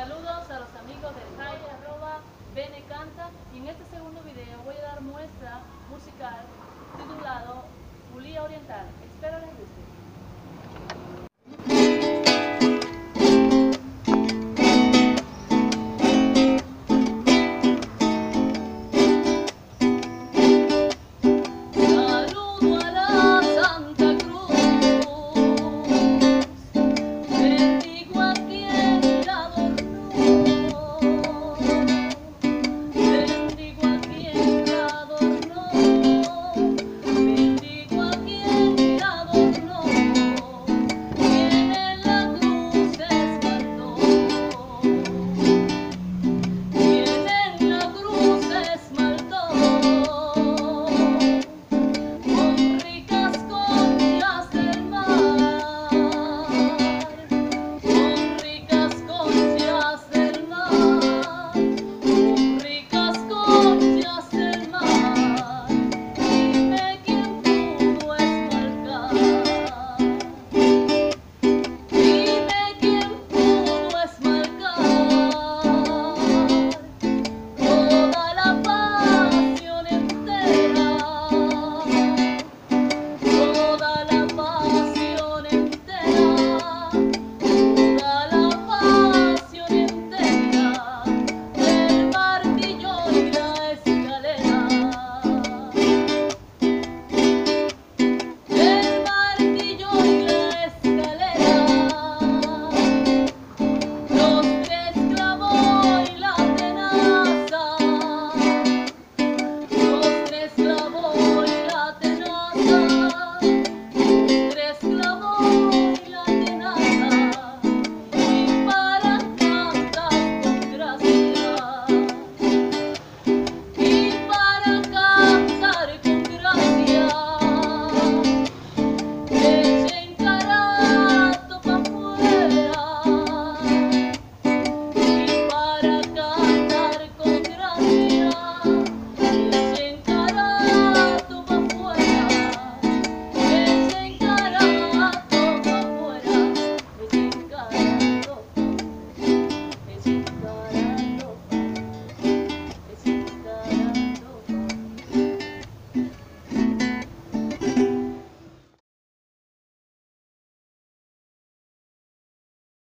Saludos a los amigos de Jai arroba Bene Canta y en este segundo video